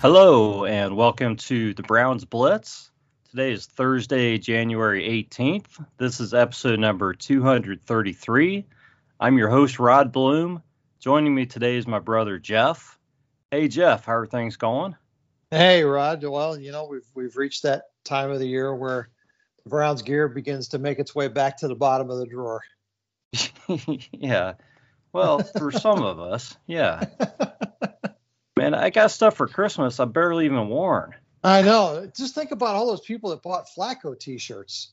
Hello and welcome to the Browns Blitz. Today is Thursday, January 18th. This is episode number 233. I'm your host, Rod Bloom. Joining me today is my brother, Jeff. Hey, Jeff, how are things going? Hey, Rod. Well, you know, we've we've reached that time of the year where the Browns gear begins to make its way back to the bottom of the drawer. yeah. Well, for some of us, yeah. Man, I got stuff for Christmas I barely even worn. I know. Just think about all those people that bought Flacco T-shirts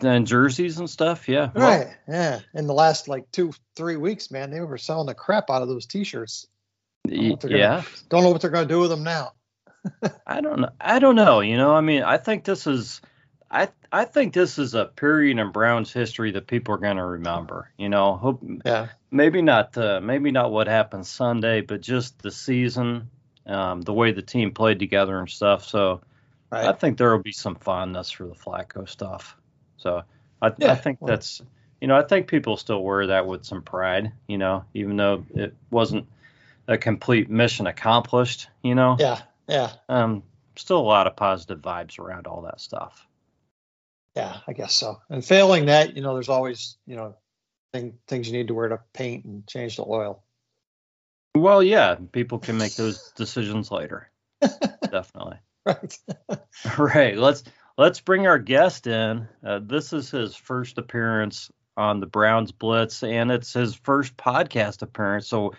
and jerseys and stuff. Yeah. Right. Well, yeah. In the last like two, three weeks, man, they were selling the crap out of those T-shirts. yeah. Gonna, don't know what they're going to do with them now. I don't know. I don't know. You know, I mean, I think this is I I think this is a period in Browns history that people are going to remember. You know, hope, yeah. Maybe not. Uh, maybe not what happened Sunday, but just the season, um, the way the team played together and stuff. So right. I think there will be some fondness for the Flacco stuff. So I, yeah, I think well, that's you know I think people still wear that with some pride. You know, even though it wasn't a complete mission accomplished. You know. Yeah. Yeah. Um, still a lot of positive vibes around all that stuff. Yeah, I guess so. And failing that, you know, there's always, you know, thing, things you need to wear to paint and change the oil. Well, yeah, people can make those decisions later. Definitely. Right. right. Let's let's bring our guest in. Uh, this is his first appearance on the Browns Blitz, and it's his first podcast appearance. So,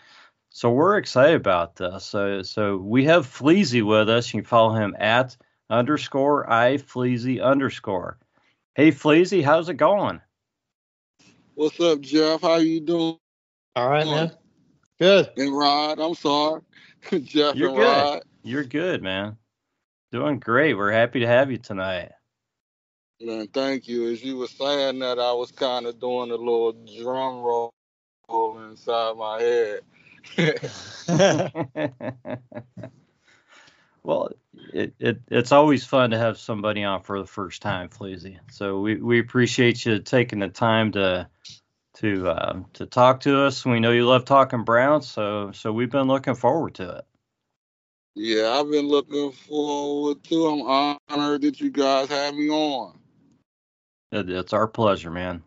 so we're excited about this. So, so we have Fleezy with us. You can follow him at underscore i Fleezy underscore. Hey, Fleezy, how's it going? What's up, Jeff? How you doing? All right, man. Good. And Rod, I'm sorry. Jeff You're and good. Rod. You're good, man. Doing great. We're happy to have you tonight. Man, thank you. As you were saying that, I was kind of doing a little drum roll inside my head. Well, it, it it's always fun to have somebody on for the first time, Fleezy. So we, we appreciate you taking the time to to uh, to talk to us. We know you love talking Browns, so so we've been looking forward to it. Yeah, I've been looking forward to. I'm honored that you guys have me on. It, it's our pleasure, man.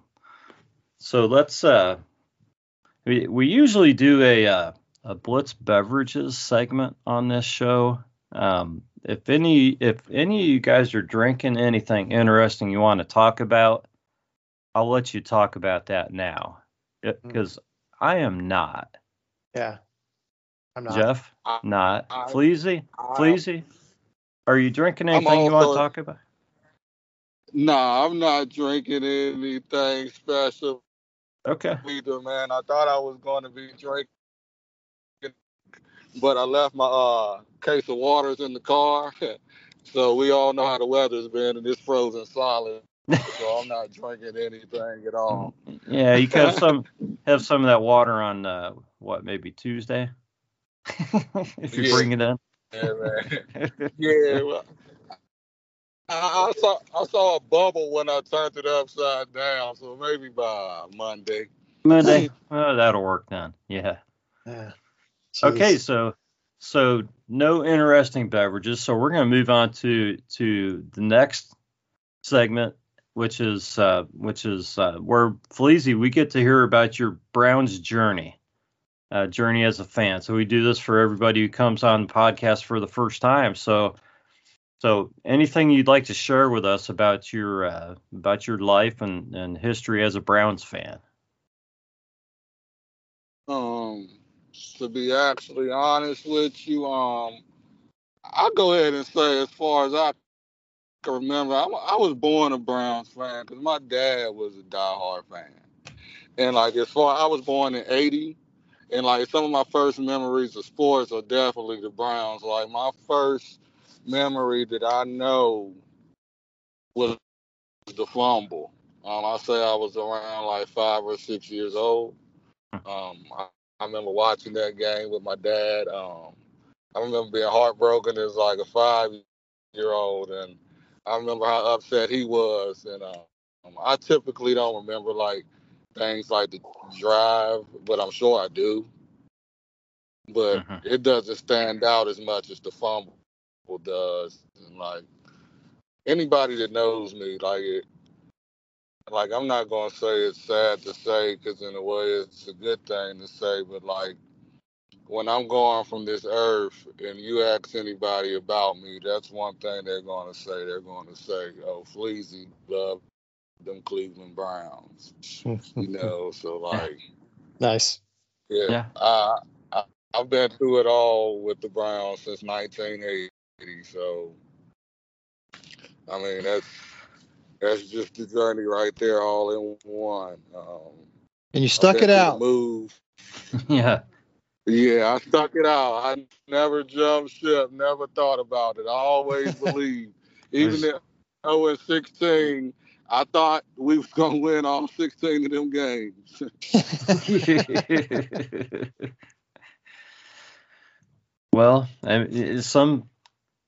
So let's uh, we we usually do a uh, a Blitz beverages segment on this show. Um, if any if any of you guys are drinking anything interesting you want to talk about, I'll let you talk about that now because mm. I am not. Yeah, I'm not. Jeff, I, not. I, Fleezy, I, Fleezy, are you drinking anything you want to talk about? No, nah, I'm not drinking anything special. Okay. Either, man. I thought I was going to be drinking but I left my uh, case of waters in the car. so we all know how the weather's been, and it's frozen solid. so I'm not drinking anything at all. Yeah, you can have some have some of that water on uh, what maybe Tuesday if you yeah. bring it in. Yeah, man. yeah. Well, I, I, saw I saw a bubble when I turned it upside down, so maybe by Monday. Monday. oh, that'll work then. Yeah. Yeah. Okay, so so no interesting beverages. So we're going to move on to to the next segment, which is uh, which is uh, where Fleezy, we get to hear about your Browns journey, uh, journey as a fan. So we do this for everybody who comes on the podcast for the first time. So, so anything you'd like to share with us about your uh, about your life and, and history as a Browns fan? To be actually honest with you, um, I'll go ahead and say as far as I can remember, I, I was born a Browns fan because my dad was a diehard fan. And like as far I was born in '80, and like some of my first memories of sports are definitely the Browns. Like my first memory that I know was the fumble. Um, I say I was around like five or six years old. Um, I, I remember watching that game with my dad. Um, I remember being heartbroken as like a five year old, and I remember how upset he was. And um, I typically don't remember like things like the drive, but I'm sure I do. But Mhm. it doesn't stand out as much as the fumble does. And like anybody that knows me, like it, like I'm not gonna say it's sad to say because in a way it's a good thing to say, but like when I'm going from this earth and you ask anybody about me, that's one thing they're gonna say. They're gonna say, "Oh, Fleezy love them Cleveland Browns," you know. So like, nice. yeah, Yeah. I, I I've been through it all with the Browns since 1980. So I mean that's that's just the journey right there, all in one. Um, And you stuck it out. Move. yeah. Yeah, I stuck it out. I never jumped ship, never thought about it. I always believed. Even There's- if I was 16, I thought we was gonna win all 16 of them games. well, I mean, some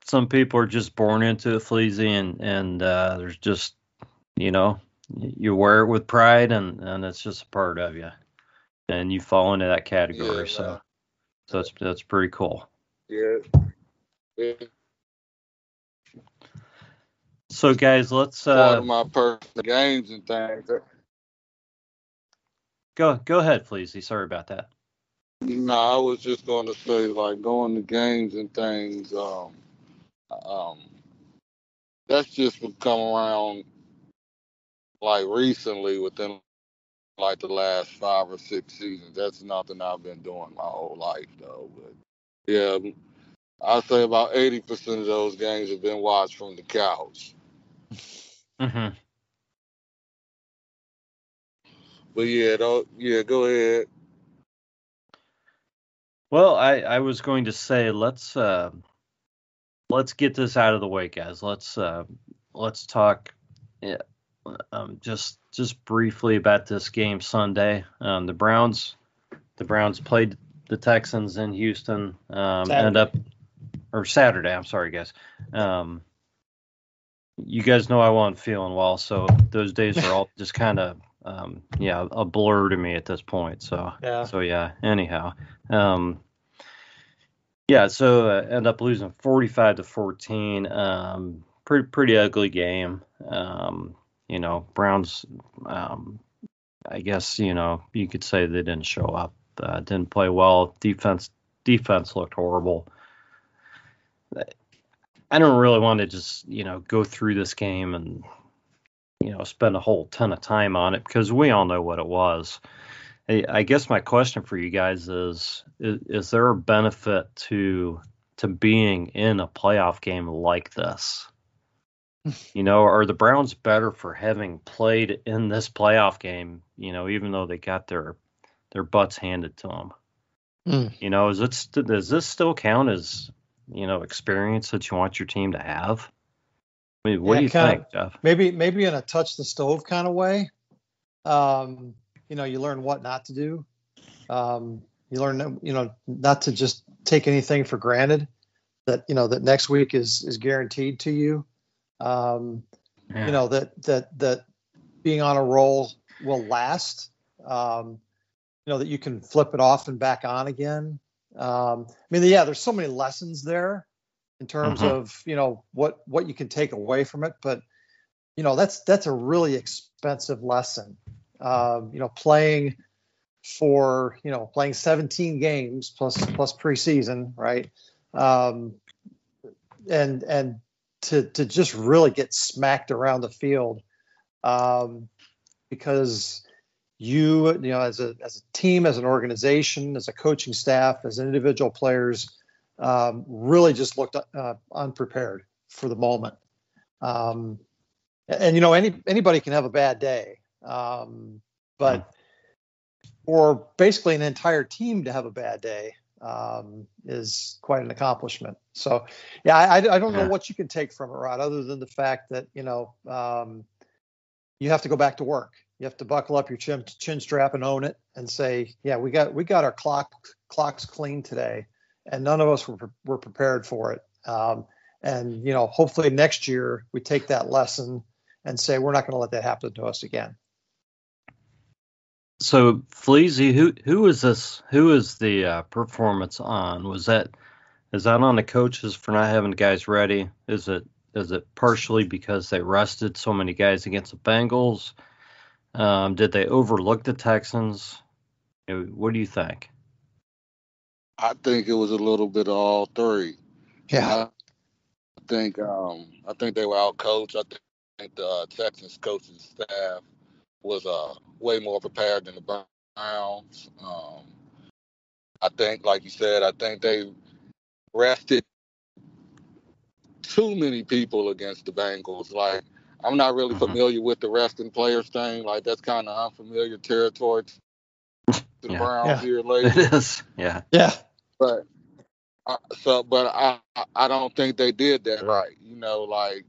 some people are just born into it, Fleezy, and and uh, there's just you know you wear it with pride, and and it's just a part of you, and you fall into that category. Yeah, so man. so that's that's pretty cool. Yeah. yeah. So guys, let's Part uh, of my personal games and things. go go ahead, Fleezy. Sorry about that. No, I was just going to say, like, going to games and things, um, um, that's just what come around, like, recently within, like, the last five or six seasons. That's nothing I've been doing my whole life, though. But, yeah, I'd say about 80% of those games have been watched from the couch. Mm-hmm. But, yeah, though, yeah, go ahead. Well, I, I was going to say let's uh, let's get this out of the way, guys. Let's uh, let's talk yeah, um, just just briefly about this game Sunday. Um, the Browns the Browns played the Texans in Houston. Um, up or Saturday. I'm sorry, guys. Um, you guys know I wasn't feeling well, so those days are all just kind of um, yeah a blur to me at this point. So Yeah. so yeah. Anyhow, um, yeah. So uh, end up losing 45 to 14. Um, pretty pretty ugly game. Um, you know, Browns. Um, I guess you know you could say they didn't show up. Uh, didn't play well. Defense defense looked horrible. I don't really want to just you know go through this game and you know spend a whole ton of time on it because we all know what it was. I guess my question for you guys is, is is there a benefit to to being in a playoff game like this? You know, are the Browns better for having played in this playoff game, you know, even though they got their their butts handed to them? Mm. You know, is it does this still count as, you know, experience that you want your team to have? I mean, what Yeah, do you think, Jeff? maybe maybe in a touch the stove kind of way. Um, you know, you learn what not to do. Um, you learn, you know, not to just take anything for granted. That you know that next week is is guaranteed to you. Um, Yeah. you know that that that being on a roll will last. Um, you know that you can flip it off and back on again. Um, I mean, yeah, there's so many lessons there in terms Mhm. of you know what what you can take away from it, but you know that's that's a really expensive lesson. Um, you know, playing for you know playing 17 games plus plus preseason, right? Um, and and to to just really get smacked around the field um, because you you know as a as a team as an organization as a coaching staff as individual players um, really just looked uh, unprepared for the moment. Um, and you know any anybody can have a bad day um, but for basically an entire team to have a bad day um, is quite an accomplishment so yeah i, I don't know Yeah. what you can take from it rod other than the fact that you know um, you have to go back to work you have to buckle up your chin, chin strap and own it and say yeah we got we got our clock clocks clean today and none of us were, were prepared for it um, and you know hopefully next year we take that lesson and say we're not going to let that happen to us again So Fleezy, who who is this? Who is the uh, performance on? Was that is that on the coaches for not having the guys ready? Is it is it partially because they rested so many guys against the Bengals? Um, did they overlook the Texans? What do you think? I think it was a little bit of all three. yeah I think um, I think they were out coached. I think the uh, Texans coaching staff was uh, way more prepared than the Browns. Um, I think, like you said, I think they rested too many people against the Bengals. Like I'm not really Mhm. familiar with the resting players thing. Like that's kind of unfamiliar territory to the Yeah. Browns Yeah. here It lately. is, yeah. yeah But I, so, but I I don't think they did that right. You know, like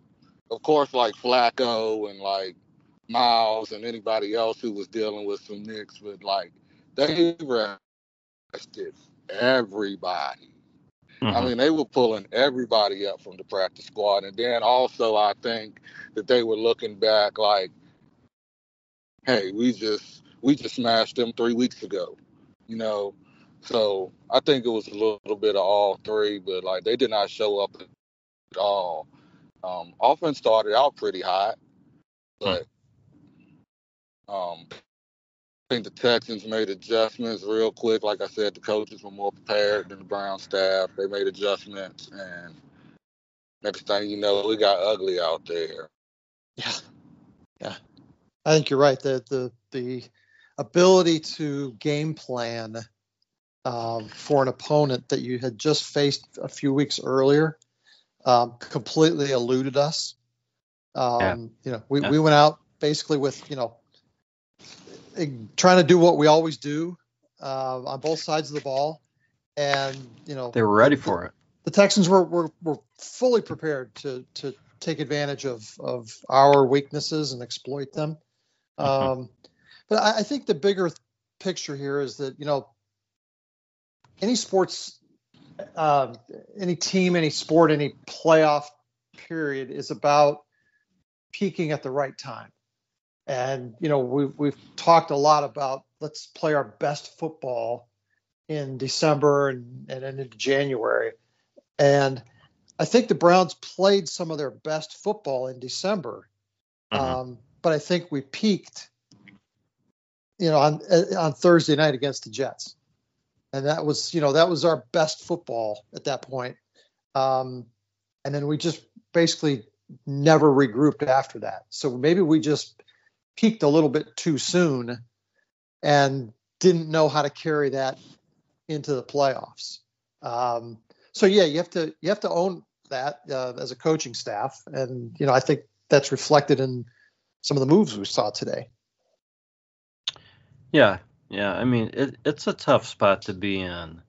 of course, like Flacco and like Myles and anybody else who was dealing with some nicks, but like they rested everybody. I Mhm. mean, they were pulling everybody up from the practice squad, and then also I think that they were looking back like, hey, we just we just smashed them three weeks ago, you know. So I think it was a little bit of all three, but like they did not show up at all. Um, offense started out pretty hot, but um, I think the Texans made adjustments real quick. Like I said, the coaches were more prepared than the Brown staff. They made adjustments, and next thing you know, we got ugly out there. yeah yeah i think you're right the the the ability to game plan um, for an opponent that you had just faced a few weeks earlier um, completely eluded us. Um, Yeah. You know, we, Yeah. we went out basically with you know trying to do what we always do uh, on both sides of the ball, and you know They were ready the- for it. the Texans were, were, were fully prepared to to take advantage of of our weaknesses and exploit them. Mhm. Um, but I, I think the bigger th- picture here is that you know any sports, um, any team, any sport, any playoff period is about peaking at the right time. And you know we've we've talked a lot about let's play our best football in December and, and into January. And I think the Browns played some of their best football in December. Mhm. Um, but I think we peaked, you know, on on Thursday night against the Jets, and that was, you know, that was our best football at that point. Um, and then we just basically never regrouped after that. So maybe we just peaked a little bit too soon, and didn't know how to carry that into the playoffs. Um, so yeah, you have to you have to own that uh, as a coaching staff, and you know I think that's reflected in some of the moves we saw today. Yeah, yeah. I mean, it, it's a tough spot to be in.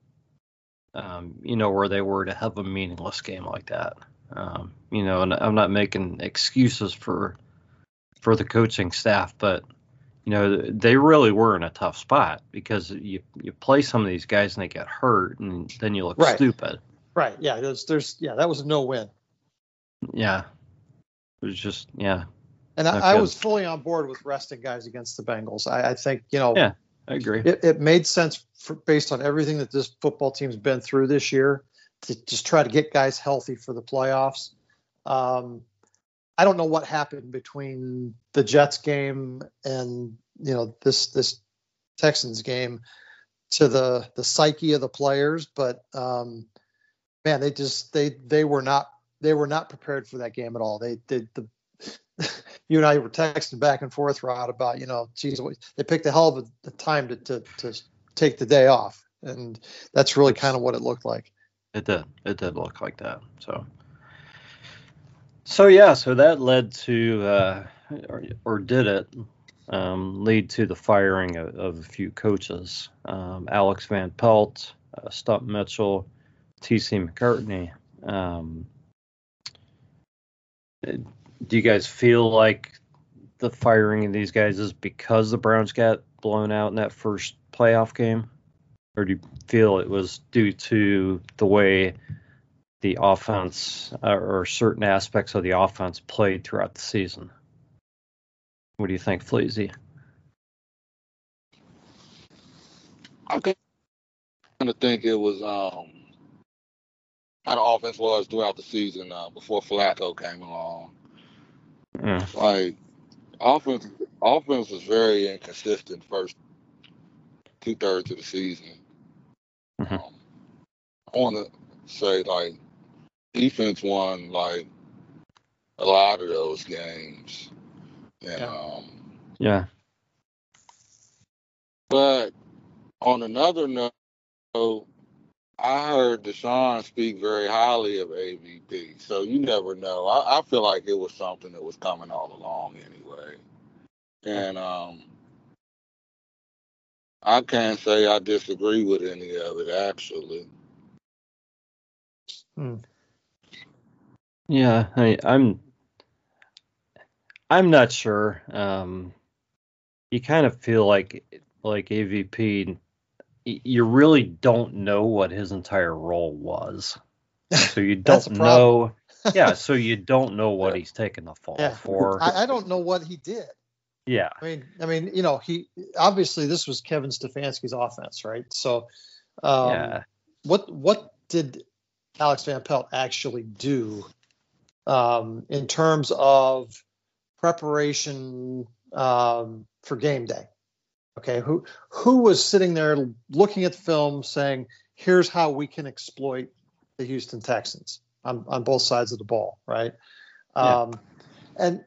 Um, you know, where they were to have a meaningless game like that. Um, you know, and I'm not making excuses for for the coaching staff, but you know, they really were in a tough spot because you you play some of these guys and they get hurt, and then you look Right. stupid. Right? Yeah. There's there's yeah that was a no win, Yeah, it was just yeah. and I, I was fully on board with resting guys against the Bengals. I, I think you know Yeah. I agree. it, it made sense for, based on everything that this football team's been through this year to just try to get guys healthy for the playoffs. Um, I don't know what happened between the Jets game and you know this this Texans game to the the psyche of the players, but um, man, they just they they were not they were not prepared for that game at all. They did the you and I were texting back and forth, Rod, about you know, geez, they picked a hell of a time to to to take the day off, and that's really kind of what it looked like. It did. It did look like that. So. So yeah, so that led to, uh, or, or did it um, lead to the firing of, of a few coaches? Um, Alex Van Pelt, uh, Stump Mitchell, T.C. McCartney. Um, do you guys feel like the firing of these guys is because the Browns got blown out in that first playoff game? Or do you feel it was due to the way the offense uh, or certain aspects of the offense played throughout the season? What do you think, Fleezy? I kind of think it was um, how the offense was throughout the season uh, before Flacco came along. Yeah. Like offense, offense was very inconsistent first two thirds of the season. Mhm. Um, I want to say like defense won like a lot of those games, and Yeah. um, Yeah. but on another note, I heard Deshaun speak very highly of AVP, so you never know. I, I feel like it was something that was coming all along anyway, and um, I can't say I disagree with any of it actually. Yeah, I, I'm. I'm not sure. Um, you kind of feel like like AVP. You really don't know what his entire role was, so you don't know. yeah, so you don't know what he's taking the fall Yeah. for. I, I don't know what he did. yeah, I mean, I mean, you know, he obviously this was Kevin Stefanski's offense, right? So, um, yeah, what what did Alex Van Pelt actually do um, in terms of preparation um, for game day? Okay, who who was sitting there looking at the film, saying, "Here's how we can exploit the Houston Texans on on both sides of the ball," right? Yeah. Um, and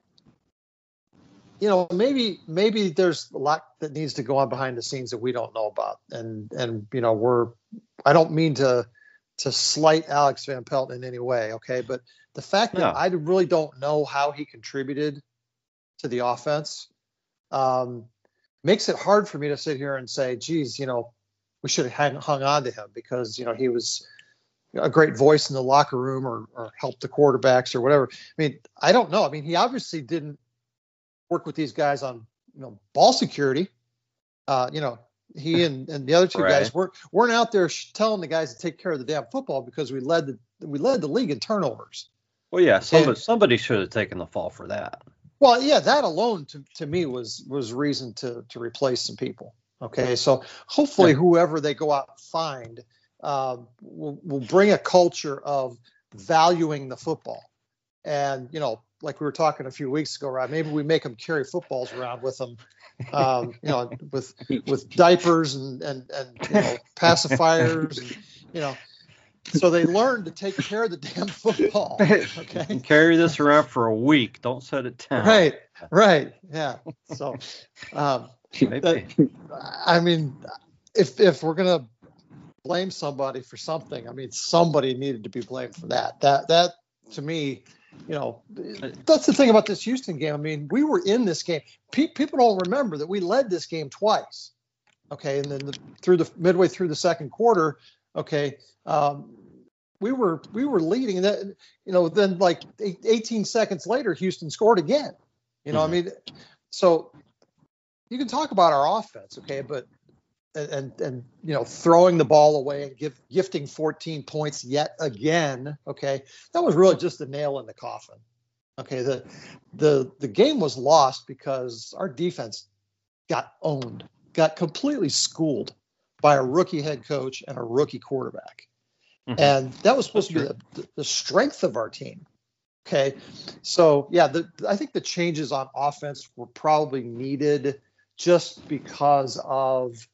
you know, maybe maybe there's a lot that needs to go on behind the scenes that we don't know about, and and you know, we're I don't mean to to slight Alex Van Pelt in any way, okay, but the fact that No. I really don't know how he contributed to the offense um, makes it hard for me to sit here and say, geez, you know, we should have hung, hung on to him because you know he was a great voice in the locker room or, or helped the quarterbacks or whatever. I mean, I don't know. I mean, he obviously didn't work with these guys on you know ball security. Uh, you know, he and, and the other two Right. guys weren't weren't out there sh- telling the guys to take care of the damn football because we led the we led the league in turnovers. Well, yeah. Somebody And- somebody should have taken the fall for that. Well, yeah, that alone to, to me was was reason to to replace some people. Okay, so hopefully Yeah. whoever they go out and find um, will will bring a culture of valuing the football, and you know, like we were talking a few weeks ago, right? Maybe we make them carry footballs around with them, um, you know, with with diapers and and and you know pacifiers, and, you know, so they learn to take care of the damn football. Okay. And carry this around for a week. Don't set it down. Right, right, yeah. So, um, that- I mean, if if we're gonna blame somebody for something, I mean, somebody needed to be blamed for that. That that to me, you know, that's the thing about this Houston game. I mean, we were in this game. Pe- people don't remember that we led this game twice. Okay, and then the, through the midway through the second quarter, okay, um, we were we were leading. And that you know, then like 18 seconds later, Houston scored again. You know, I mean, so you can talk about our offense, okay, but and, and and you know throwing the ball away and give, gifting 14 points yet again, okay, that was really just the nail in the coffin. Okay, the the the game was lost because our defense got owned, got completely schooled by a rookie head coach and a rookie quarterback, Mhm. and that was supposed That's to be the, the strength of our team. Okay, so yeah, the, I think the changes on offense were probably needed just because of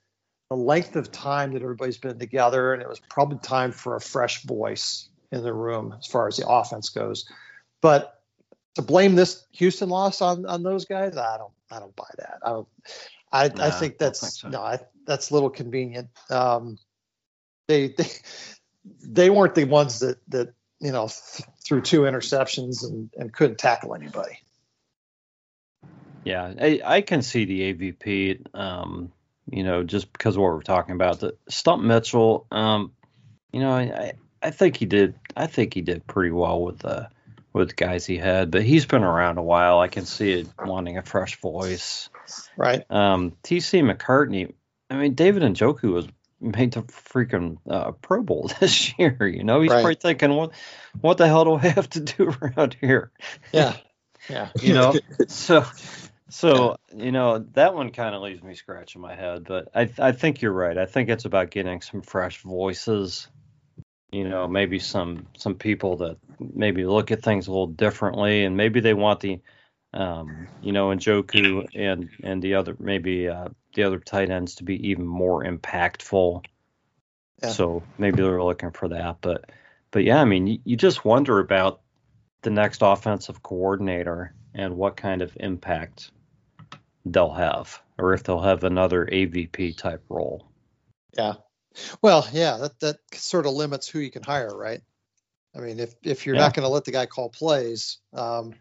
the length of time that everybody's been together, and it was probably time for a fresh voice in the room as far as the offense goes. But to blame this Houston loss on on those guys, I don't I don't buy that. I don't. I, nah, I think that's think so. no, I, that's a little convenient. Um, they they they weren't the ones that that you know th- threw two interceptions and and couldn't tackle anybody. Yeah, I, I can see the AVP. Um, you know, just because of what we're talking about, the Stump Mitchell. Um, you know, I I think he did. I think he did pretty well with the with guys he had, but he's been around a while. I can see it wanting a fresh voice. Right. Um, TC McCartney. I mean, David and Njoku was made the freaking uh, Pro Bowl this year. You know, he's right. probably thinking, what, what the hell do I have to do around here? Yeah. Yeah. you know, so, so, you know, that one kind of leaves me scratching my head, but I, I think you're right. I think it's about getting some fresh voices you know maybe some some people that maybe look at things a little differently and maybe they want the um, you know Njoku and and the other maybe uh, the other tight ends to be even more impactful yeah. so maybe they're looking for that but but yeah I mean you, you just wonder about the next offensive coordinator and what kind of impact they'll have or if they'll have another AVP type role yeah well, yeah, that that sort of limits who you can hire, right? I mean, if if you're yeah. not going to let the guy call plays, um,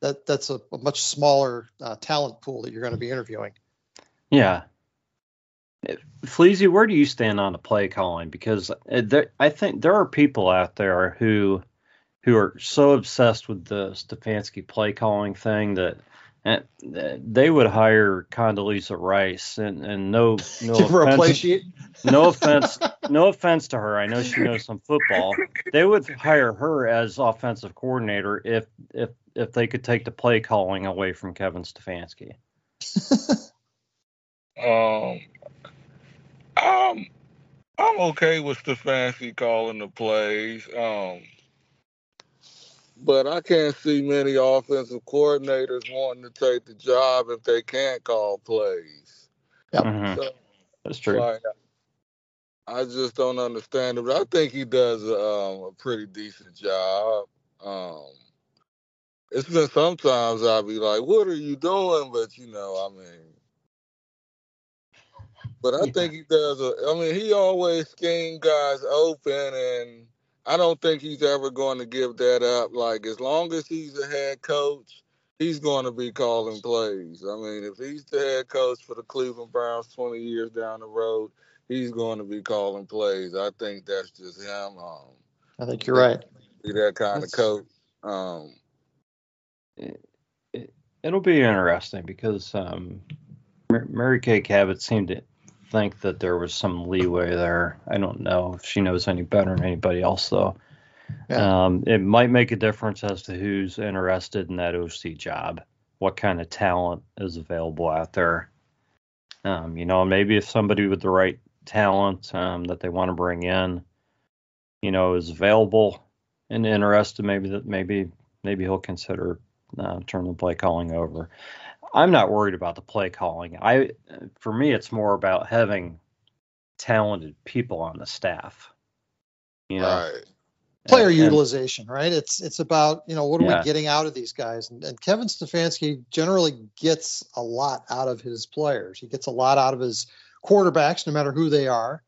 that that's a, a much smaller uh, talent pool that you're going to be interviewing. Yeah. Fleezy, where do you stand on the play calling? Because uh, there, I think there are people out there who who are so obsessed with the Stefanski play calling thing that and they would hire Condoleezza Rice, and, and no no offense, no offense, no offense to her. I know she knows some football. They would hire her as offensive coordinator if if if they could take the play calling away from Kevin Stefanski. um, I'm I'm okay with Stefanski calling the plays. Um but I can't see many offensive coordinators wanting to take the job if they can't call plays. Yeah, mm-hmm. so, that's true. Like, I just don't understand it, but I think he does um, a pretty decent job. Um, it's been sometimes I'll be like, "What are you doing?" But you know, I mean, but I yeah. think he does. A, I mean, he always scheme guys open and I don't think he's ever going to give that up. Like as long as he's a head coach, he's going to be calling plays. I mean, if he's the head coach for the Cleveland Browns 20 years down the road, he's going to be calling plays. I think that's just him. Um, I think you're right. Be that kind that's... of coach. Um, it, it, will be interesting because um, Mary Kay Cabot seemed to think that there was some leeway there. I don't know if she knows any better than anybody else, though. Yeah. Um, it might make a difference as to who's interested in that OC job, what kind of talent is available out there. Um, you know, maybe if somebody with the right talent um, that they want to bring in, you know, is available and interested, maybe that maybe maybe he'll consider uh, turning the play calling over. I'm not worried about the play calling. I for me it's more about having talented people on the staff. You know. Right. Player and, utilization, right? It's it's about you know what are yeah. we getting out of these guys, and, and Kevin Stefanski generally gets a lot out of his players. He gets a lot out of his quarterbacks, no matter who they are.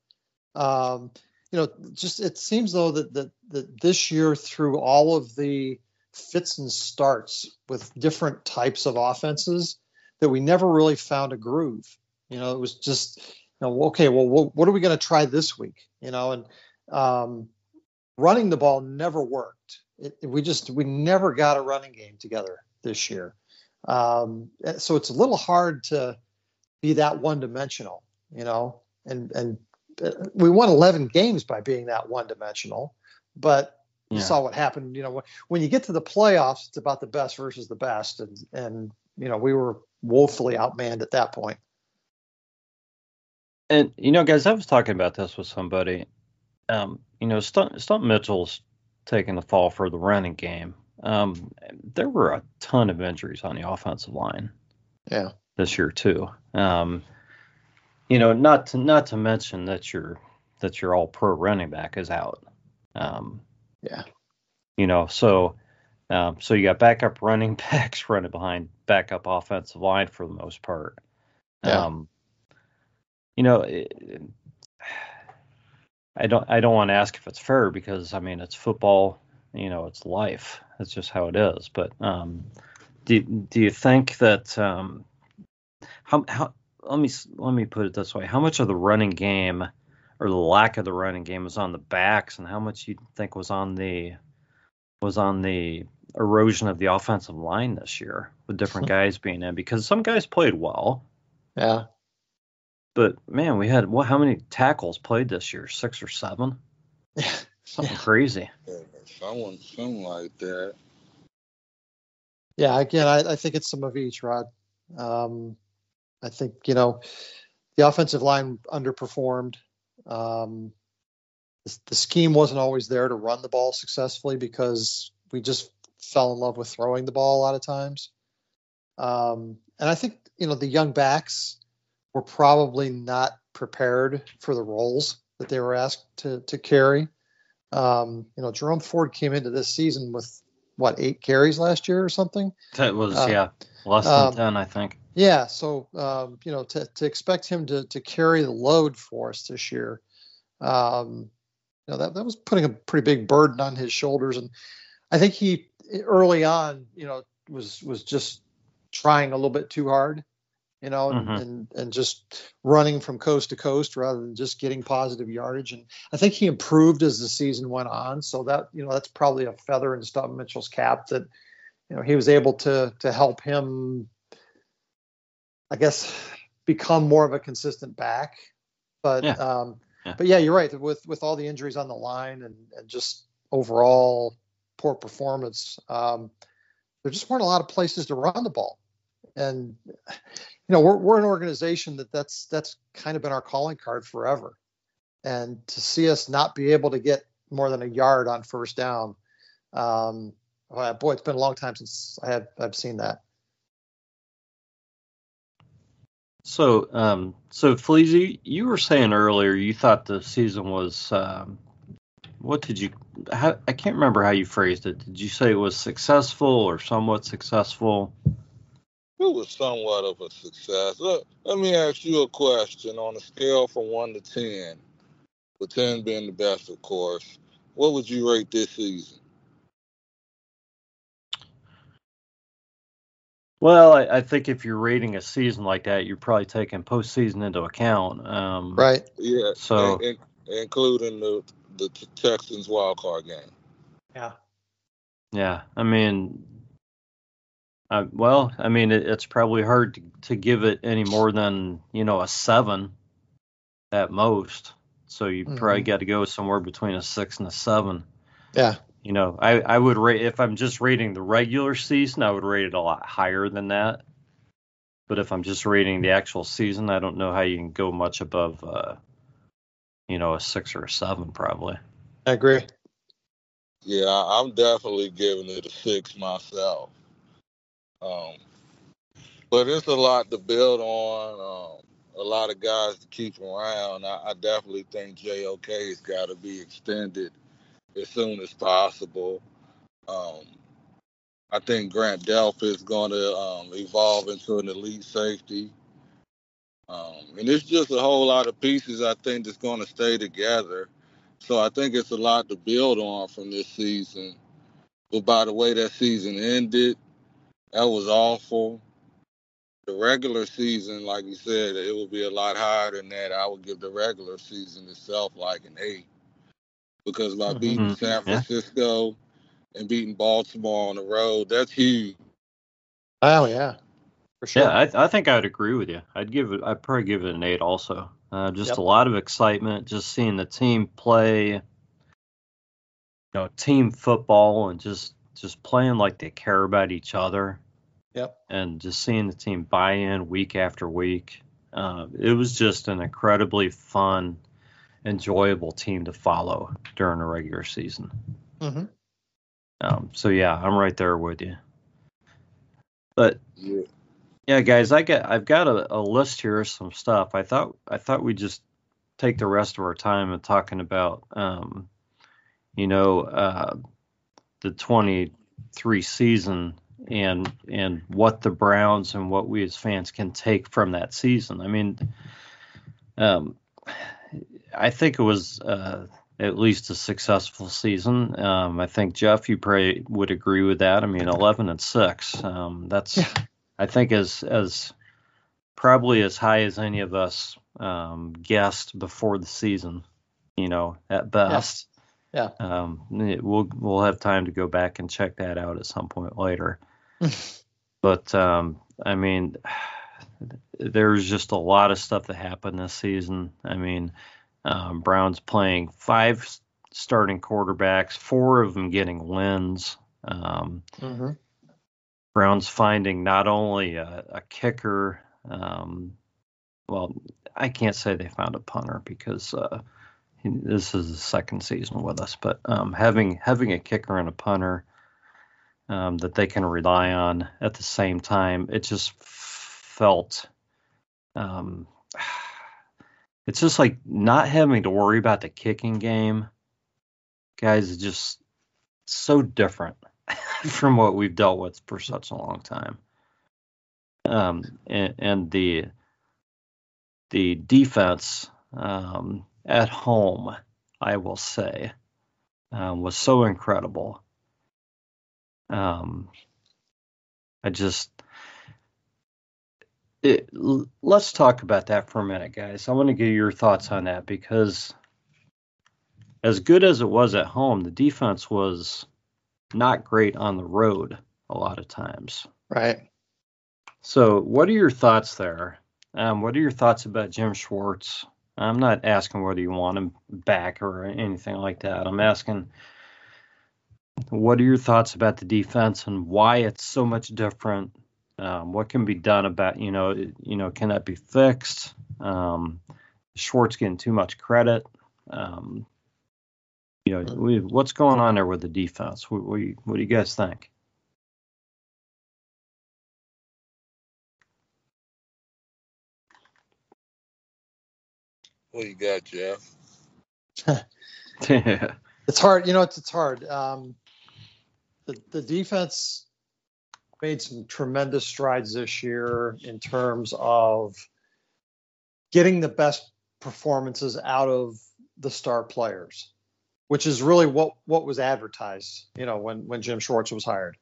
Um, you know, just it seems though that that that this year through all of the fits and starts with different types of offenses that we never really found a groove. You know, it was just, you know, okay, well, what are we going to try this week? You know, and um, running the ball never worked. It, we just, we never got a running game together this year. Um, so it's a little hard to be that one dimensional, you know, and, and uh, we won 11 games by being that one dimensional, but you yeah. saw what happened. You know, when you get to the playoffs, it's about the best versus the best, and and you know we were woefully outmanned at that point. And you know, guys, I was talking about this with somebody. Um, you know, Stump, Stump Mitchell's taking the fall for the running game, um, there were a ton of injuries on the offensive line. Yeah. This year too. Um, you know, not to not to mention that your that your all pro running back is out. Um, yeah. You know, so um, so you got backup running backs running behind backup offensive line for the most part. Yeah. Um, you know, it, I don't I don't want to ask if it's fair because I mean it's football, you know, it's life. That's just how it is. But um, do do you think that um, how how let me let me put it this way: how much of the running game or the lack of the running game was on the backs, and how much you think was on the was on the erosion of the offensive line this year with different guys being in? Because some guys played well. Yeah. But man, we had what? How many tackles played this year? Six or seven? Yeah. Something crazy. Yeah, someone, something like that. Yeah. Again, I, I think it's some of each, Rod. Um, I think you know the offensive line underperformed. Um, the, the scheme wasn't always there to run the ball successfully because we just fell in love with throwing the ball a lot of times. Um, and I think you know the young backs were probably not prepared for the roles that they were asked to to carry. Um, you know, Jerome Ford came into this season with what eight carries last year or something. That was Uh, yeah, less than um, ten, I think. Yeah, so um, you know, to, to expect him to to carry the load for us this year, um, you know, that that was putting a pretty big burden on his shoulders, and I think he early on, you know, was was just trying a little bit too hard, you know, and Mhm. and, and just running from coast to coast rather than just getting positive yardage. And I think he improved as the season went on, so that you know that's probably a feather in Stump Mitchell's cap that you know he was able to to help him I guess become more of a consistent back. But Yeah. um, Yeah. but yeah, you're right. With with all the injuries on the line and, and just overall poor performance, um, there just weren't a lot of places to run the ball. And you know, we're we're an organization that that's that's kind of been our calling card forever. And to see us not be able to get more than a yard on first down, um, boy, it's been a long time since I have I've seen that. So, um, so Fleezy, you were saying earlier you thought the season was, um, what did you? How, I can't remember how you phrased it. Did you say it was successful or somewhat successful? It was somewhat of a success. Let, let me ask you a question on a scale from one to ten, with ten being the best, of course. What would you rate this season? Well, I, I think if you're rating a season like that, you're probably taking postseason into account. Um, Right. Yeah, So- in- in- including the the Texans wild card game. Yeah. Yeah, I mean, uh, well, I mean, it, it's probably hard to, to give it any more than you know a seven at most. So you probably Mhm. got to go somewhere between a six and a seven. Yeah. You know, I I would rate if I'm just rating the regular season, I would rate it a lot higher than that. But if I'm just rating the actual season, I don't know how you can go much above, uh, you know, a six or a seven probably. I agree. Yeah, I- I'm definitely giving it a six myself. Um, but it's a lot to build on. Um, a lot of guys to keep around. I, I definitely think JOK's got to be extended as soon as possible. Um, I think Grant Delpit is going to um, evolve into an elite safety. Um, and it's just a whole lot of pieces I think that's going to stay together. So I think it's a lot to build on from this season. But by the way that season ended, that was awful. The regular season, like you said, it would be a lot higher than that. I would give the regular season itself like an eight. Because by Mhm. beating Mhm. San Yeah. Francisco and beating Baltimore on the road, that's huge. Oh yeah, for sure. Yeah, I, I think I'd agree with you. I'd give it. I'd probably give it an eight also. Uh, just Yep. a lot of excitement, just seeing the team play, you know, team football, and just just playing like they care about each other, Yep. and just seeing the team buy in week after week. Uh, it was just an incredibly fun, enjoyable team to follow during the regular season. hmm Um, so yeah, I'm right there with you. But Yeah. yeah, guys, I got I've got a, a list here of some stuff. I thought I thought we'd just take the rest of our time and talking about um, you know, uh, the 23 season and and what the Browns and what we as fans can take from that season. I mean, um, I think it was uh, at least a successful season. Um, I think Jeff, you probably would agree with that. I mean, 11 and six. Um, that's Yeah. I think as as probably as high as any of us um, guessed before the season. You know, at best. Yeah. Um, it- we'll we'll have time to go back and check that out at some point later. but um, I mean, there's just a lot of stuff that happened this season. I mean, um, Browns playing five starting quarterbacks, four of them getting wins. Um, hmm Browns finding not only a, a kicker, um, well, I can't say they found a punter because uh, he- this is the second season with us, but um, having having a kicker and a punter um, that they can rely on at the same time, it just felt. It's just like not having to worry about the kicking game, guys. Is just so different from what we've dealt with for such a long time. Um, and, and the the defense um, at home, I will say, um, was so incredible. Um, I just it, let's talk about that for a minute, guys. I want to get your thoughts on that because as good as it was at home, the defense was not great on the road a lot of times. Right. So, what are your thoughts there? Um, what are your thoughts about Jim Schwartz? I'm not asking whether you want him back or anything like that. I'm asking what are your thoughts about the defense and why it's so much different? Um, what can be done about you know you know can that be fixed? Um, Schwartz getting too much credit. Um, you know we, what's going on there with the defense? What, what, do you, what do you guys think? What you got, Jeff? It's hard. You know, it's it's hard. Um, the the defense made some tremendous strides this year in terms of getting the best performances out of the star players, which is really what what was advertised. You know, when when Jim Schwartz was hired,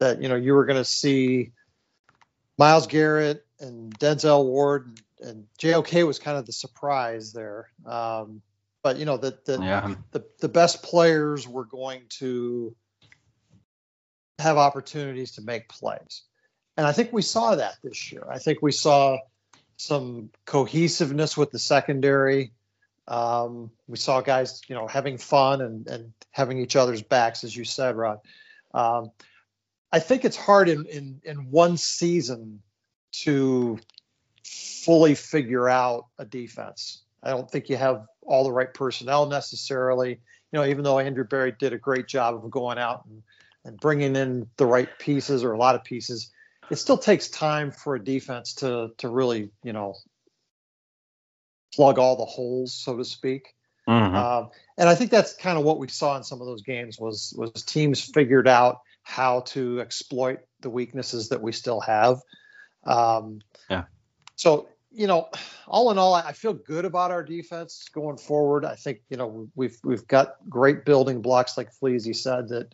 that you know you were going to see Myles Garrett and Denzel Ward and, and JOK was kind of the surprise there. Um, but you know that that yeah. the, the best players were going to have opportunities to make plays. And I think we saw that this year. I think we saw some cohesiveness with the secondary. Um, we saw guys, you know, having fun and, and having each other's backs, as you said, Rod. Um, I think it's hard in, in, in one season to fully figure out a defense. I don't think you have all the right personnel necessarily. You know, even though Andrew Berry did a great job of going out and, and bringing in the right pieces or a lot of pieces, it still takes time for a defense to to really, you know, plug all the holes, so to speak. Mhm. Um, and I think that's kind of what we saw in some of those games was was teams figured out how to exploit the weaknesses that we still have. Um, Yeah. So you know, all in all, I I feel good about our defense going forward. I think you know we've we've got great building blocks, like Fleezy said, that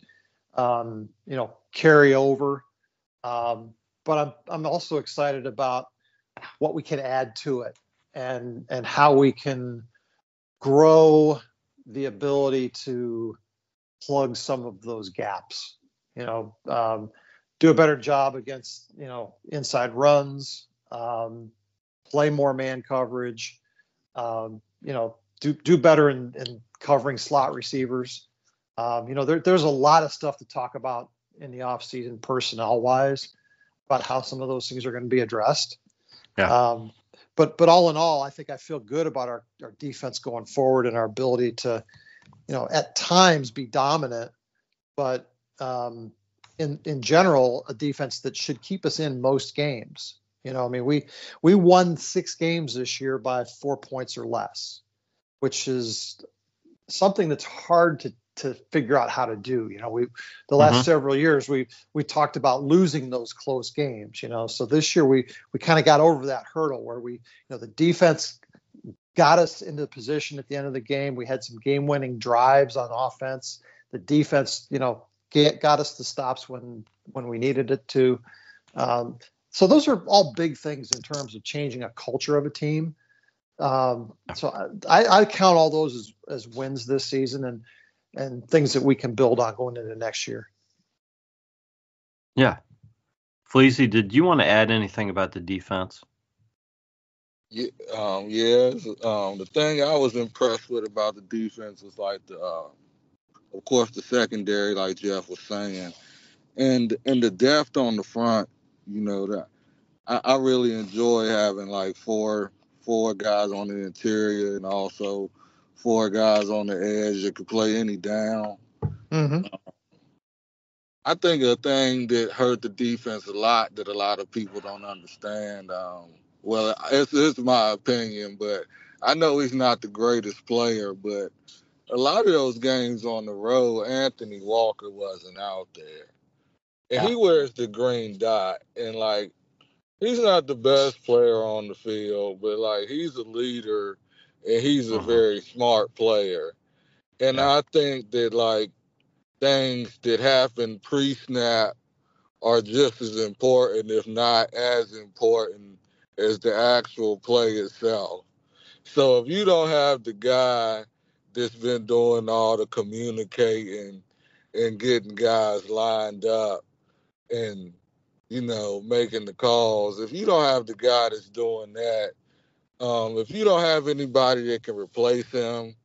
um, you know carry over. Um, but I'm I'm also excited about what we can add to it and and how we can grow the ability to plug some of those gaps. You know, um, do a better job against you know inside runs, um, play more man coverage. Um, you know, do do better in, in covering slot receivers. Um, you know, there, there's a lot of stuff to talk about in the offseason personnel wise about how some of those things are going to be addressed. Yeah. Um, but but all in all, I think I feel good about our, our defense going forward and our ability to, you know, at times be dominant, but um, in in general a defense that should keep us in most games. You know, I mean, we we won six games this year by four points or less, which is something that's hard to to figure out how to do. You know, we the last mm-hmm. several years we we talked about losing those close games. You know, so this year we we kind of got over that hurdle where we you know the defense got us into position at the end of the game. We had some game winning drives on offense. The defense, you know, get, got us the stops when when we needed it to. Um, so those are all big things in terms of changing a culture of a team. Um, so I, I, count all those as, as wins this season and and things that we can build on going into next year. Yeah. Fleezy, did you want to add anything about the defense? Yeah, um, yes. Um, the thing I was impressed with about the defense was like the, uh, of course, the secondary, like Jeff was saying, and and the depth on the front. You know that I, I really enjoy having like four four guys on the interior and also four guys on the edge that could play any down. Mm-hmm. I think a thing that hurt the defense a lot that a lot of people don't understand. Um, well, it's, it's my opinion, but I know he's not the greatest player, but a lot of those games on the road, Anthony Walker wasn't out there. And he wears the green dot. And like, he's not the best player on the field, but like, he's a leader and he's a uh-huh. very smart player. And yeah. I think that like things that happen pre-snap are just as important, if not as important, as the actual play itself. So if you don't have the guy that's been doing all the communicating and getting guys lined up and you know making the calls, if you don't have the guy that's doing that, um, if you don't have anybody that can replace him,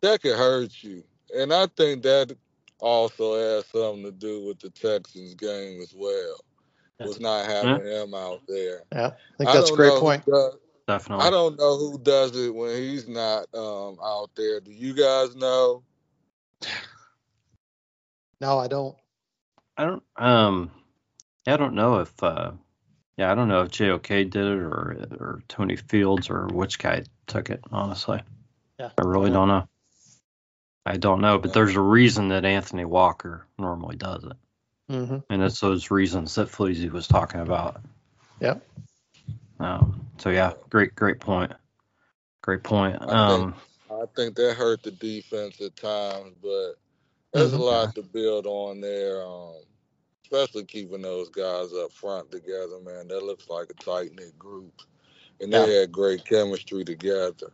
that could hurt you. And I think that also has something to do with the Texans game as well. Was not having yeah. him out there. Yeah, I think that's I a great point. Does, Definitely. I don't know who does it when he's not um, out there. Do you guys know? No, I don't. I don't. Um, I don't know if uh, yeah, I don't know if JOK did it or or Tony Fields or which guy took it. Honestly, yeah, I really don't know. I don't know, but there's a reason that Anthony Walker normally does it, mm-hmm. and it's those reasons that Fleezy was talking about. Yeah. Um. So yeah, great, great point. Great point. I um. Think, I think that hurt the defense at times, but there's mm-hmm. a lot to build on there. Um especially keeping those guys up front together, man. That looks like a tight knit group, and they yeah. had great chemistry together.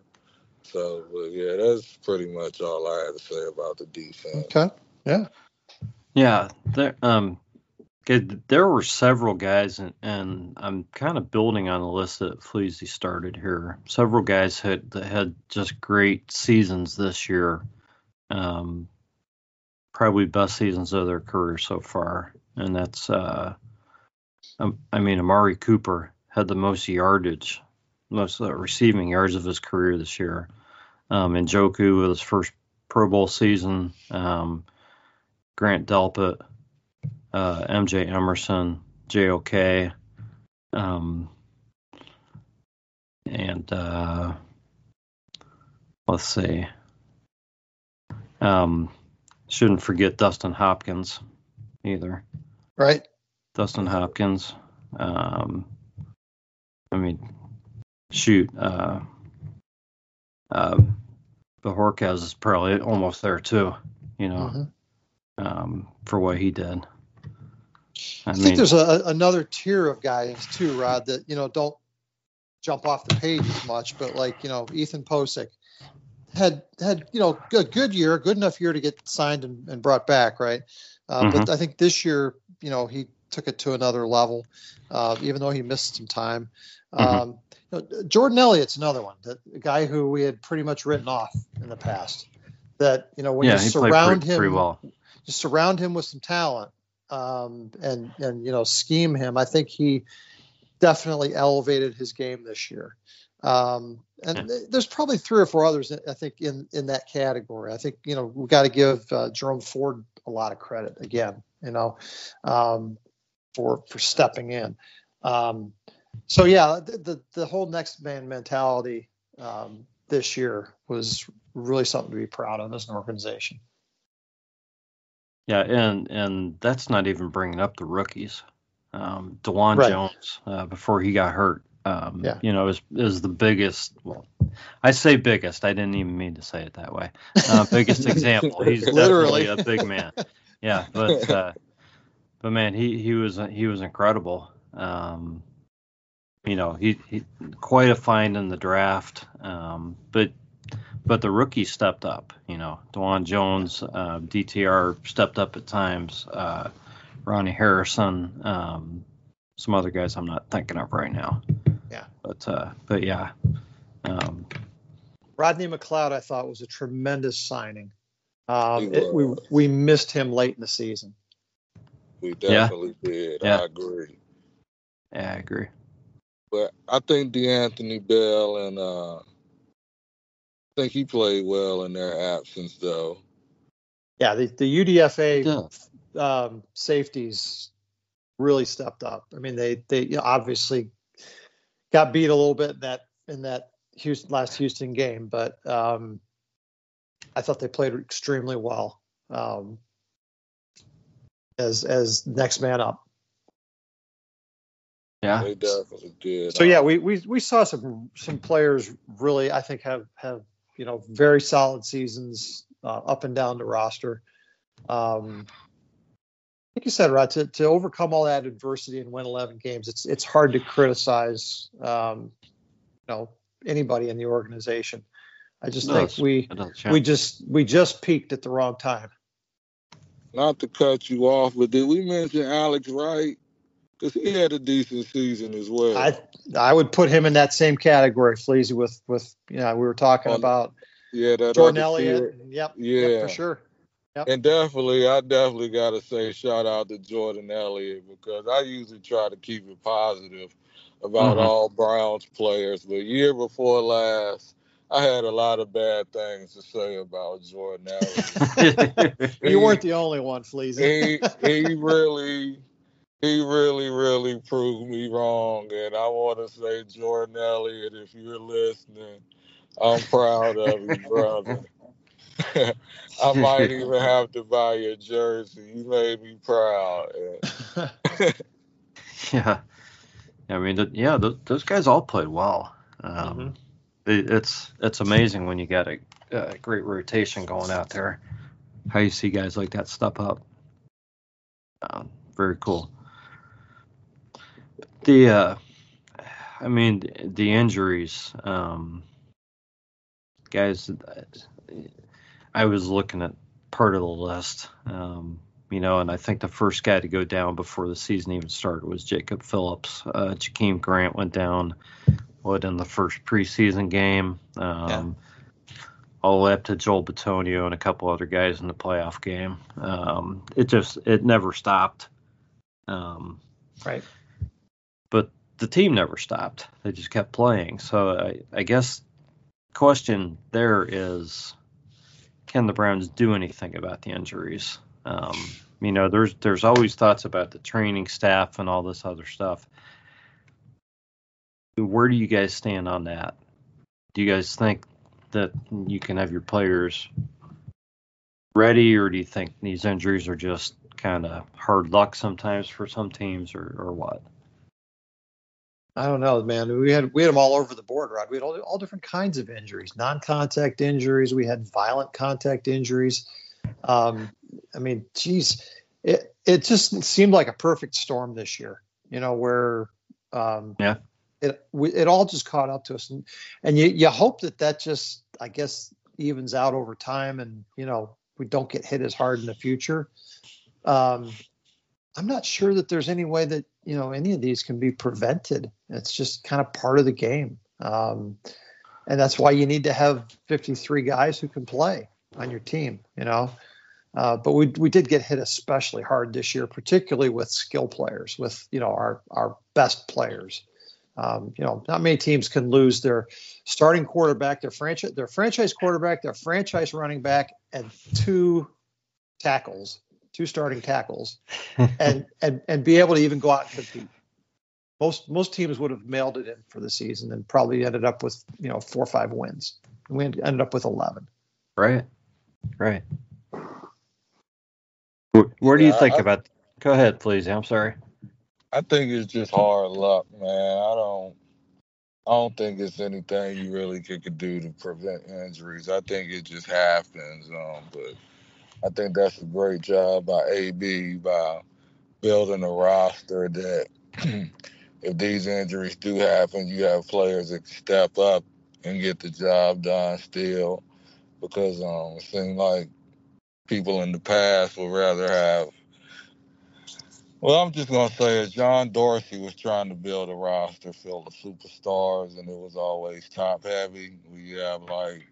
So, but yeah, that's pretty much all I had to say about the defense. Okay. Yeah. Yeah. There, um, there were several guys, and, and I'm kind of building on the list that Fleezy started here. Several guys had that had just great seasons this year. Um, probably best seasons of their career so far and that's uh, um, I mean Amari Cooper had the most yardage, most uh, receiving yards of his career this year. Um, Njoku with his first Pro Bowl season, um, Grant Delpit, uh, MJ Emerson, JOK, um, and uh, let's see. Um, shouldn't forget Dustin Hopkins either right? Dustin Hopkins. Um, I mean, shoot, uh, uh, Bojorquez is probably almost there too. You know, mm-hmm. um, for what he did. I, I mean, think there's a, another tier of guys too, Rod, that you know don't jump off the page as much, but like you know Ethan Pocic had had you know a good year, good enough year to get signed and, and brought back, right? Uh, mm-hmm. But I think this year, you know, he took it to another level, uh, even though he missed some time. Mm-hmm. Um, you know, Jordan Elliott's another one, a guy who we had pretty much written off in the past. That you know, when yeah, you surround pretty, him, pretty well. you surround him with some talent, um, and and you know, scheme him. I think he definitely elevated his game this year. Um, and there's probably three or four others I think in in that category. I think you know we got to give uh, Jerome Ford a lot of credit again. You know, um, for for stepping in. Um, so yeah, the, the, the whole next man mentality um, this year was really something to be proud of as an organization. Yeah, and and that's not even bringing up the rookies. Um, Dawand right. Jones, uh, before he got hurt, um, yeah. you know, is is the biggest. Well, I say biggest. I didn't even mean to say it that way. Uh, biggest example. He's literally a big man. Yeah, but uh, but man, he he was he was incredible. Um, you know, he, he quite a find in the draft. Um, but but the rookie stepped up. You know, Dawand Jones, uh, DTR stepped up at times. Uh, Ronnie Harrison, um, some other guys I'm not thinking of right now. Yeah. But uh, but yeah. Um, Rodney McLeod, I thought was a tremendous signing. Um, it, we we missed him late in the season. We definitely yeah. did. Yeah. I agree. Yeah, I agree. But I think D'Anthony Bell and uh, I think he played well in their absence, though. Yeah, the, the UDFA yeah. um, safeties really stepped up. I mean, they they obviously got beat a little bit in that in that Houston, last Houston game, but um, I thought they played extremely well um, as as next man up. Yeah, they definitely did. So yeah, we we we saw some some players really I think have have you know very solid seasons uh, up and down the roster. Um, like you said, Rod, to, to overcome all that adversity and win 11 games, it's it's hard to criticize, um, you know, anybody in the organization. I just no, think we we just we just peaked at the wrong time. Not to cut you off, but did we mention Alex Wright? because he had a decent season as well. I I would put him in that same category, Fleezy, with with you know we were talking On, about yeah that Jordan Elliott. Yep, yeah, yep, for sure. Yep. And definitely, I definitely got to say shout out to Jordan Elliott because I usually try to keep it positive about mm-hmm. all Browns players. But year before last, I had a lot of bad things to say about Jordan Elliott. you weren't the only one, Fleezy. he, he really he really, really proved me wrong. And I want to say, Jordan Elliott, if you're listening, I'm proud of you, brother. I might even have to buy your jersey. You made me proud. yeah. I mean, yeah, those guys all played well. Um, mm-hmm. It, it's it's amazing when you got a, a, great rotation going out there. How you see guys like that step up. Um, very cool the uh, I mean the injuries, um, guys. I was looking at part of the list, um, you know, and I think the first guy to go down before the season even started was Jacob Phillips. Uh, Jakeem Grant went down, what in the first preseason game. Um, yeah. All the way up to Joel Bitonio and a couple other guys in the playoff game. Um, it just it never stopped. Um, right but the team never stopped. They just kept playing. So I, I guess question there is, can the Browns do anything about the injuries? Um, you know, there's there's always thoughts about the training staff and all this other stuff. Where do you guys stand on that? Do you guys think that you can have your players ready, or do you think these injuries are just kind of hard luck sometimes for some teams, or, or what? I don't know, man. We had we had them all over the board, Rod. We had all, all different kinds of injuries, non-contact injuries. We had violent contact injuries. Um, I mean, geez, it it just seemed like a perfect storm this year. You know, where um, yeah, it it all just caught up to us, and and you you hope that that just I guess evens out over time, and you know we don't get hit as hard in the future. Um, I'm not sure that there's any way that you know any of these can be prevented. It's just kind of part of the game, um, and that's why you need to have 53 guys who can play on your team. You know, uh, but we we did get hit especially hard this year, particularly with skill players, with you know our our best players. Um, you know, not many teams can lose their starting quarterback, their franchise, their franchise quarterback, their franchise running back, and two tackles, two starting tackles, and and and be able to even go out and compete. Most most teams would have mailed it in for the season and probably ended up with you know four or five wins. We ended up with eleven. Right, right. Where, where do you Yeah, think I- about? Go ahead, please. I'm sorry. I think it's just hard luck, man. I don't I don't think it's anything you really could, do to prevent injuries. I think it just happens. Um, but I think that's a great job by AB by building a roster that if these injuries do happen, you have players that step up and get the job done still. Because um, it seemed like people in the past would rather have well, I'm just gonna say. John Dorsey was trying to build a roster filled with superstars, and it was always top heavy. We have like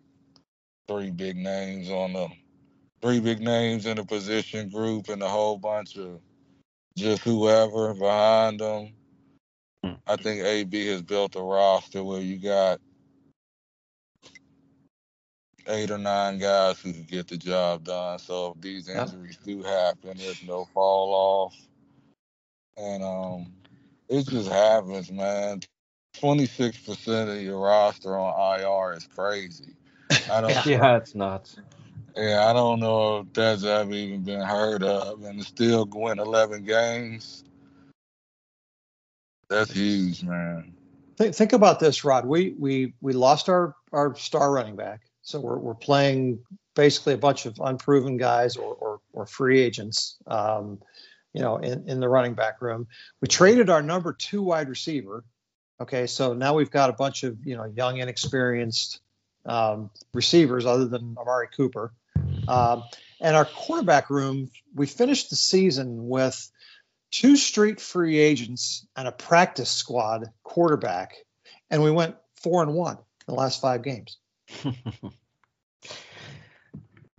three big names on the three big names in the position group, and a whole bunch of just whoever behind them. Hmm. I think AB has built a roster where you got eight or nine guys who can get the job done. So if these injuries do happen, there's no fall off. And um, it just happens, man. Twenty six percent of your roster on IR is crazy. I don't, yeah. Yeah, it's nuts. Yeah, I don't know if that's ever even been heard of, and to still win eleven games. That's huge, man. Think, think about this, Rod. We we we lost our our star running back, so we're we're playing basically a bunch of unproven guys or or, or free agents. Um, you know, in, in the running back room. We traded our number two wide receiver. Okay, so now we've got a bunch of you know young, inexperienced um, receivers other than Amari Cooper. Um, and our quarterback room, we finished the season with two street free agents and a practice squad quarterback, and we went four and one in the last five games.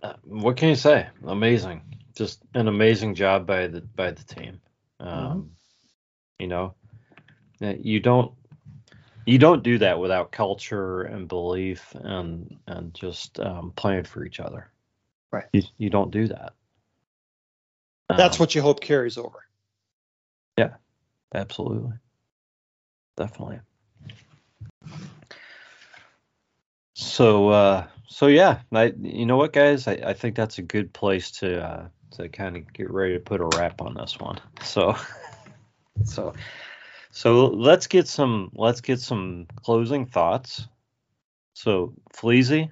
Uh, what can you say? Amazing, just an amazing job by the by the team. Um, You know, you don't you don't do that without culture and belief and and just um, playing for each other. Right. You you don't do that. That's Um, what you hope carries over. Yeah, absolutely, definitely. So uh, so yeah, I you know what guys, I, I think that's a good place to uh, to kind of get ready to put a wrap on this one. So so so let's get some let's get some closing thoughts. So Fleezy,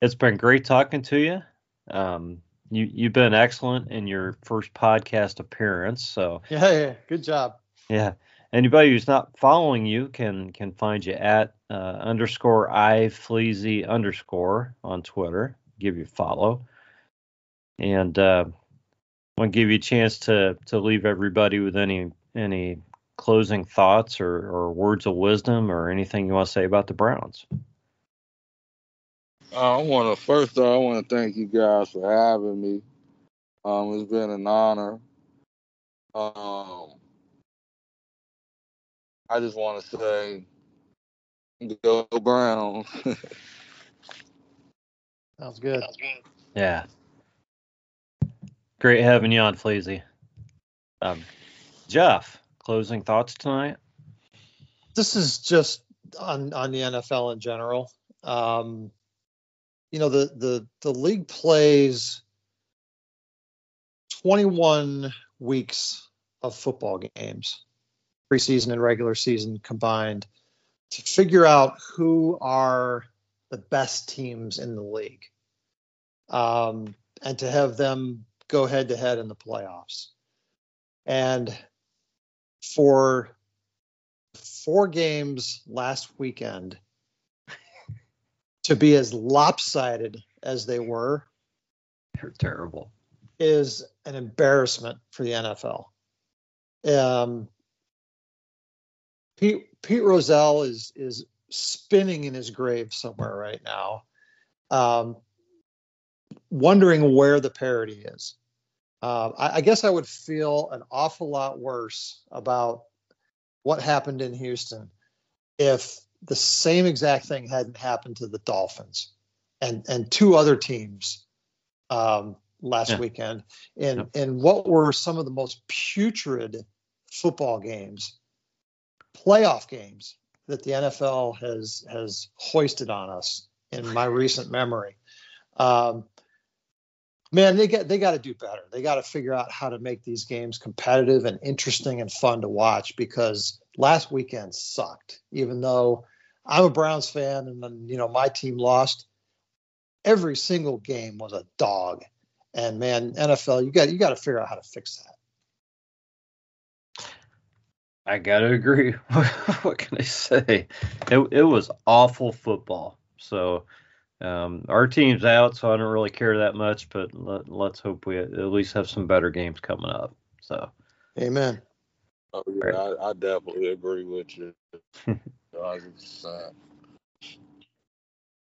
it's been great talking to you. Um, you you've been excellent in your first podcast appearance. So Yeah, yeah, good job. yeah. Anybody who's not following you can can find you at uh, underscore i fleezy underscore on Twitter. Give you a follow, and uh, want to give you a chance to to leave everybody with any any closing thoughts or, or words of wisdom or anything you want to say about the Browns. Uh, I want to first off, I want to thank you guys for having me. Um, it's been an honor. Um, I just want to say, go Browns. Sounds good. Yeah. Great having you on, Fleezy. Um, Jeff, closing thoughts tonight? This is just on on the NFL in general. Um, you know, the the the league plays 21 weeks of football games, preseason and regular season combined, to figure out who are the best teams in the league, um, and to have them go head to head in the playoffs. And for four games last weekend to be as lopsided as they were they're terrible. is an embarrassment for the NFL. Um, Pete Pete Rozelle is is spinning in his grave somewhere right now, um, wondering where the parity is. Uh, I, I guess I would feel an awful lot worse about what happened in Houston if the same exact thing hadn't happened to the Dolphins and and two other teams um, last yeah. weekend, and yep. and what were some of the most putrid football games, playoff games that the NFL has has hoisted on us in my recent memory. Um, man, they get they got to do better. They got to figure out how to make these games competitive and interesting and fun to watch because last weekend sucked. Even though I'm a Browns fan and you know my team lost, every single game was a dog. And man, NFL, you got you got to figure out how to fix that. I gotta agree. what can I say? It it was awful football. So um, our team's out, so I don't really care that much. But let, us hope we at least have some better games coming up. So, amen. Oh yeah, right. I, I, definitely agree with you.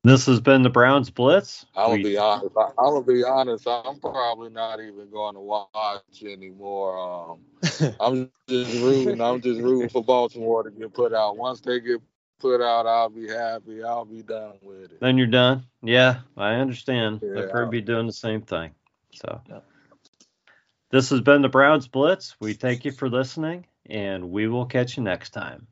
This has been the Browns Blitz. I'll we... be honest. I, I'll be honest. I'm probably not even going to watch anymore. Um, I'm just rooting. I'm just rooting for Baltimore to get put out. Once they get put out, I'll be happy. I'll be done with it. Then you're done. Yeah, I understand. Yeah. I've heard be doing the same thing. So, yeah. this has been the Browns Blitz. We thank you for listening, and we will catch you next time.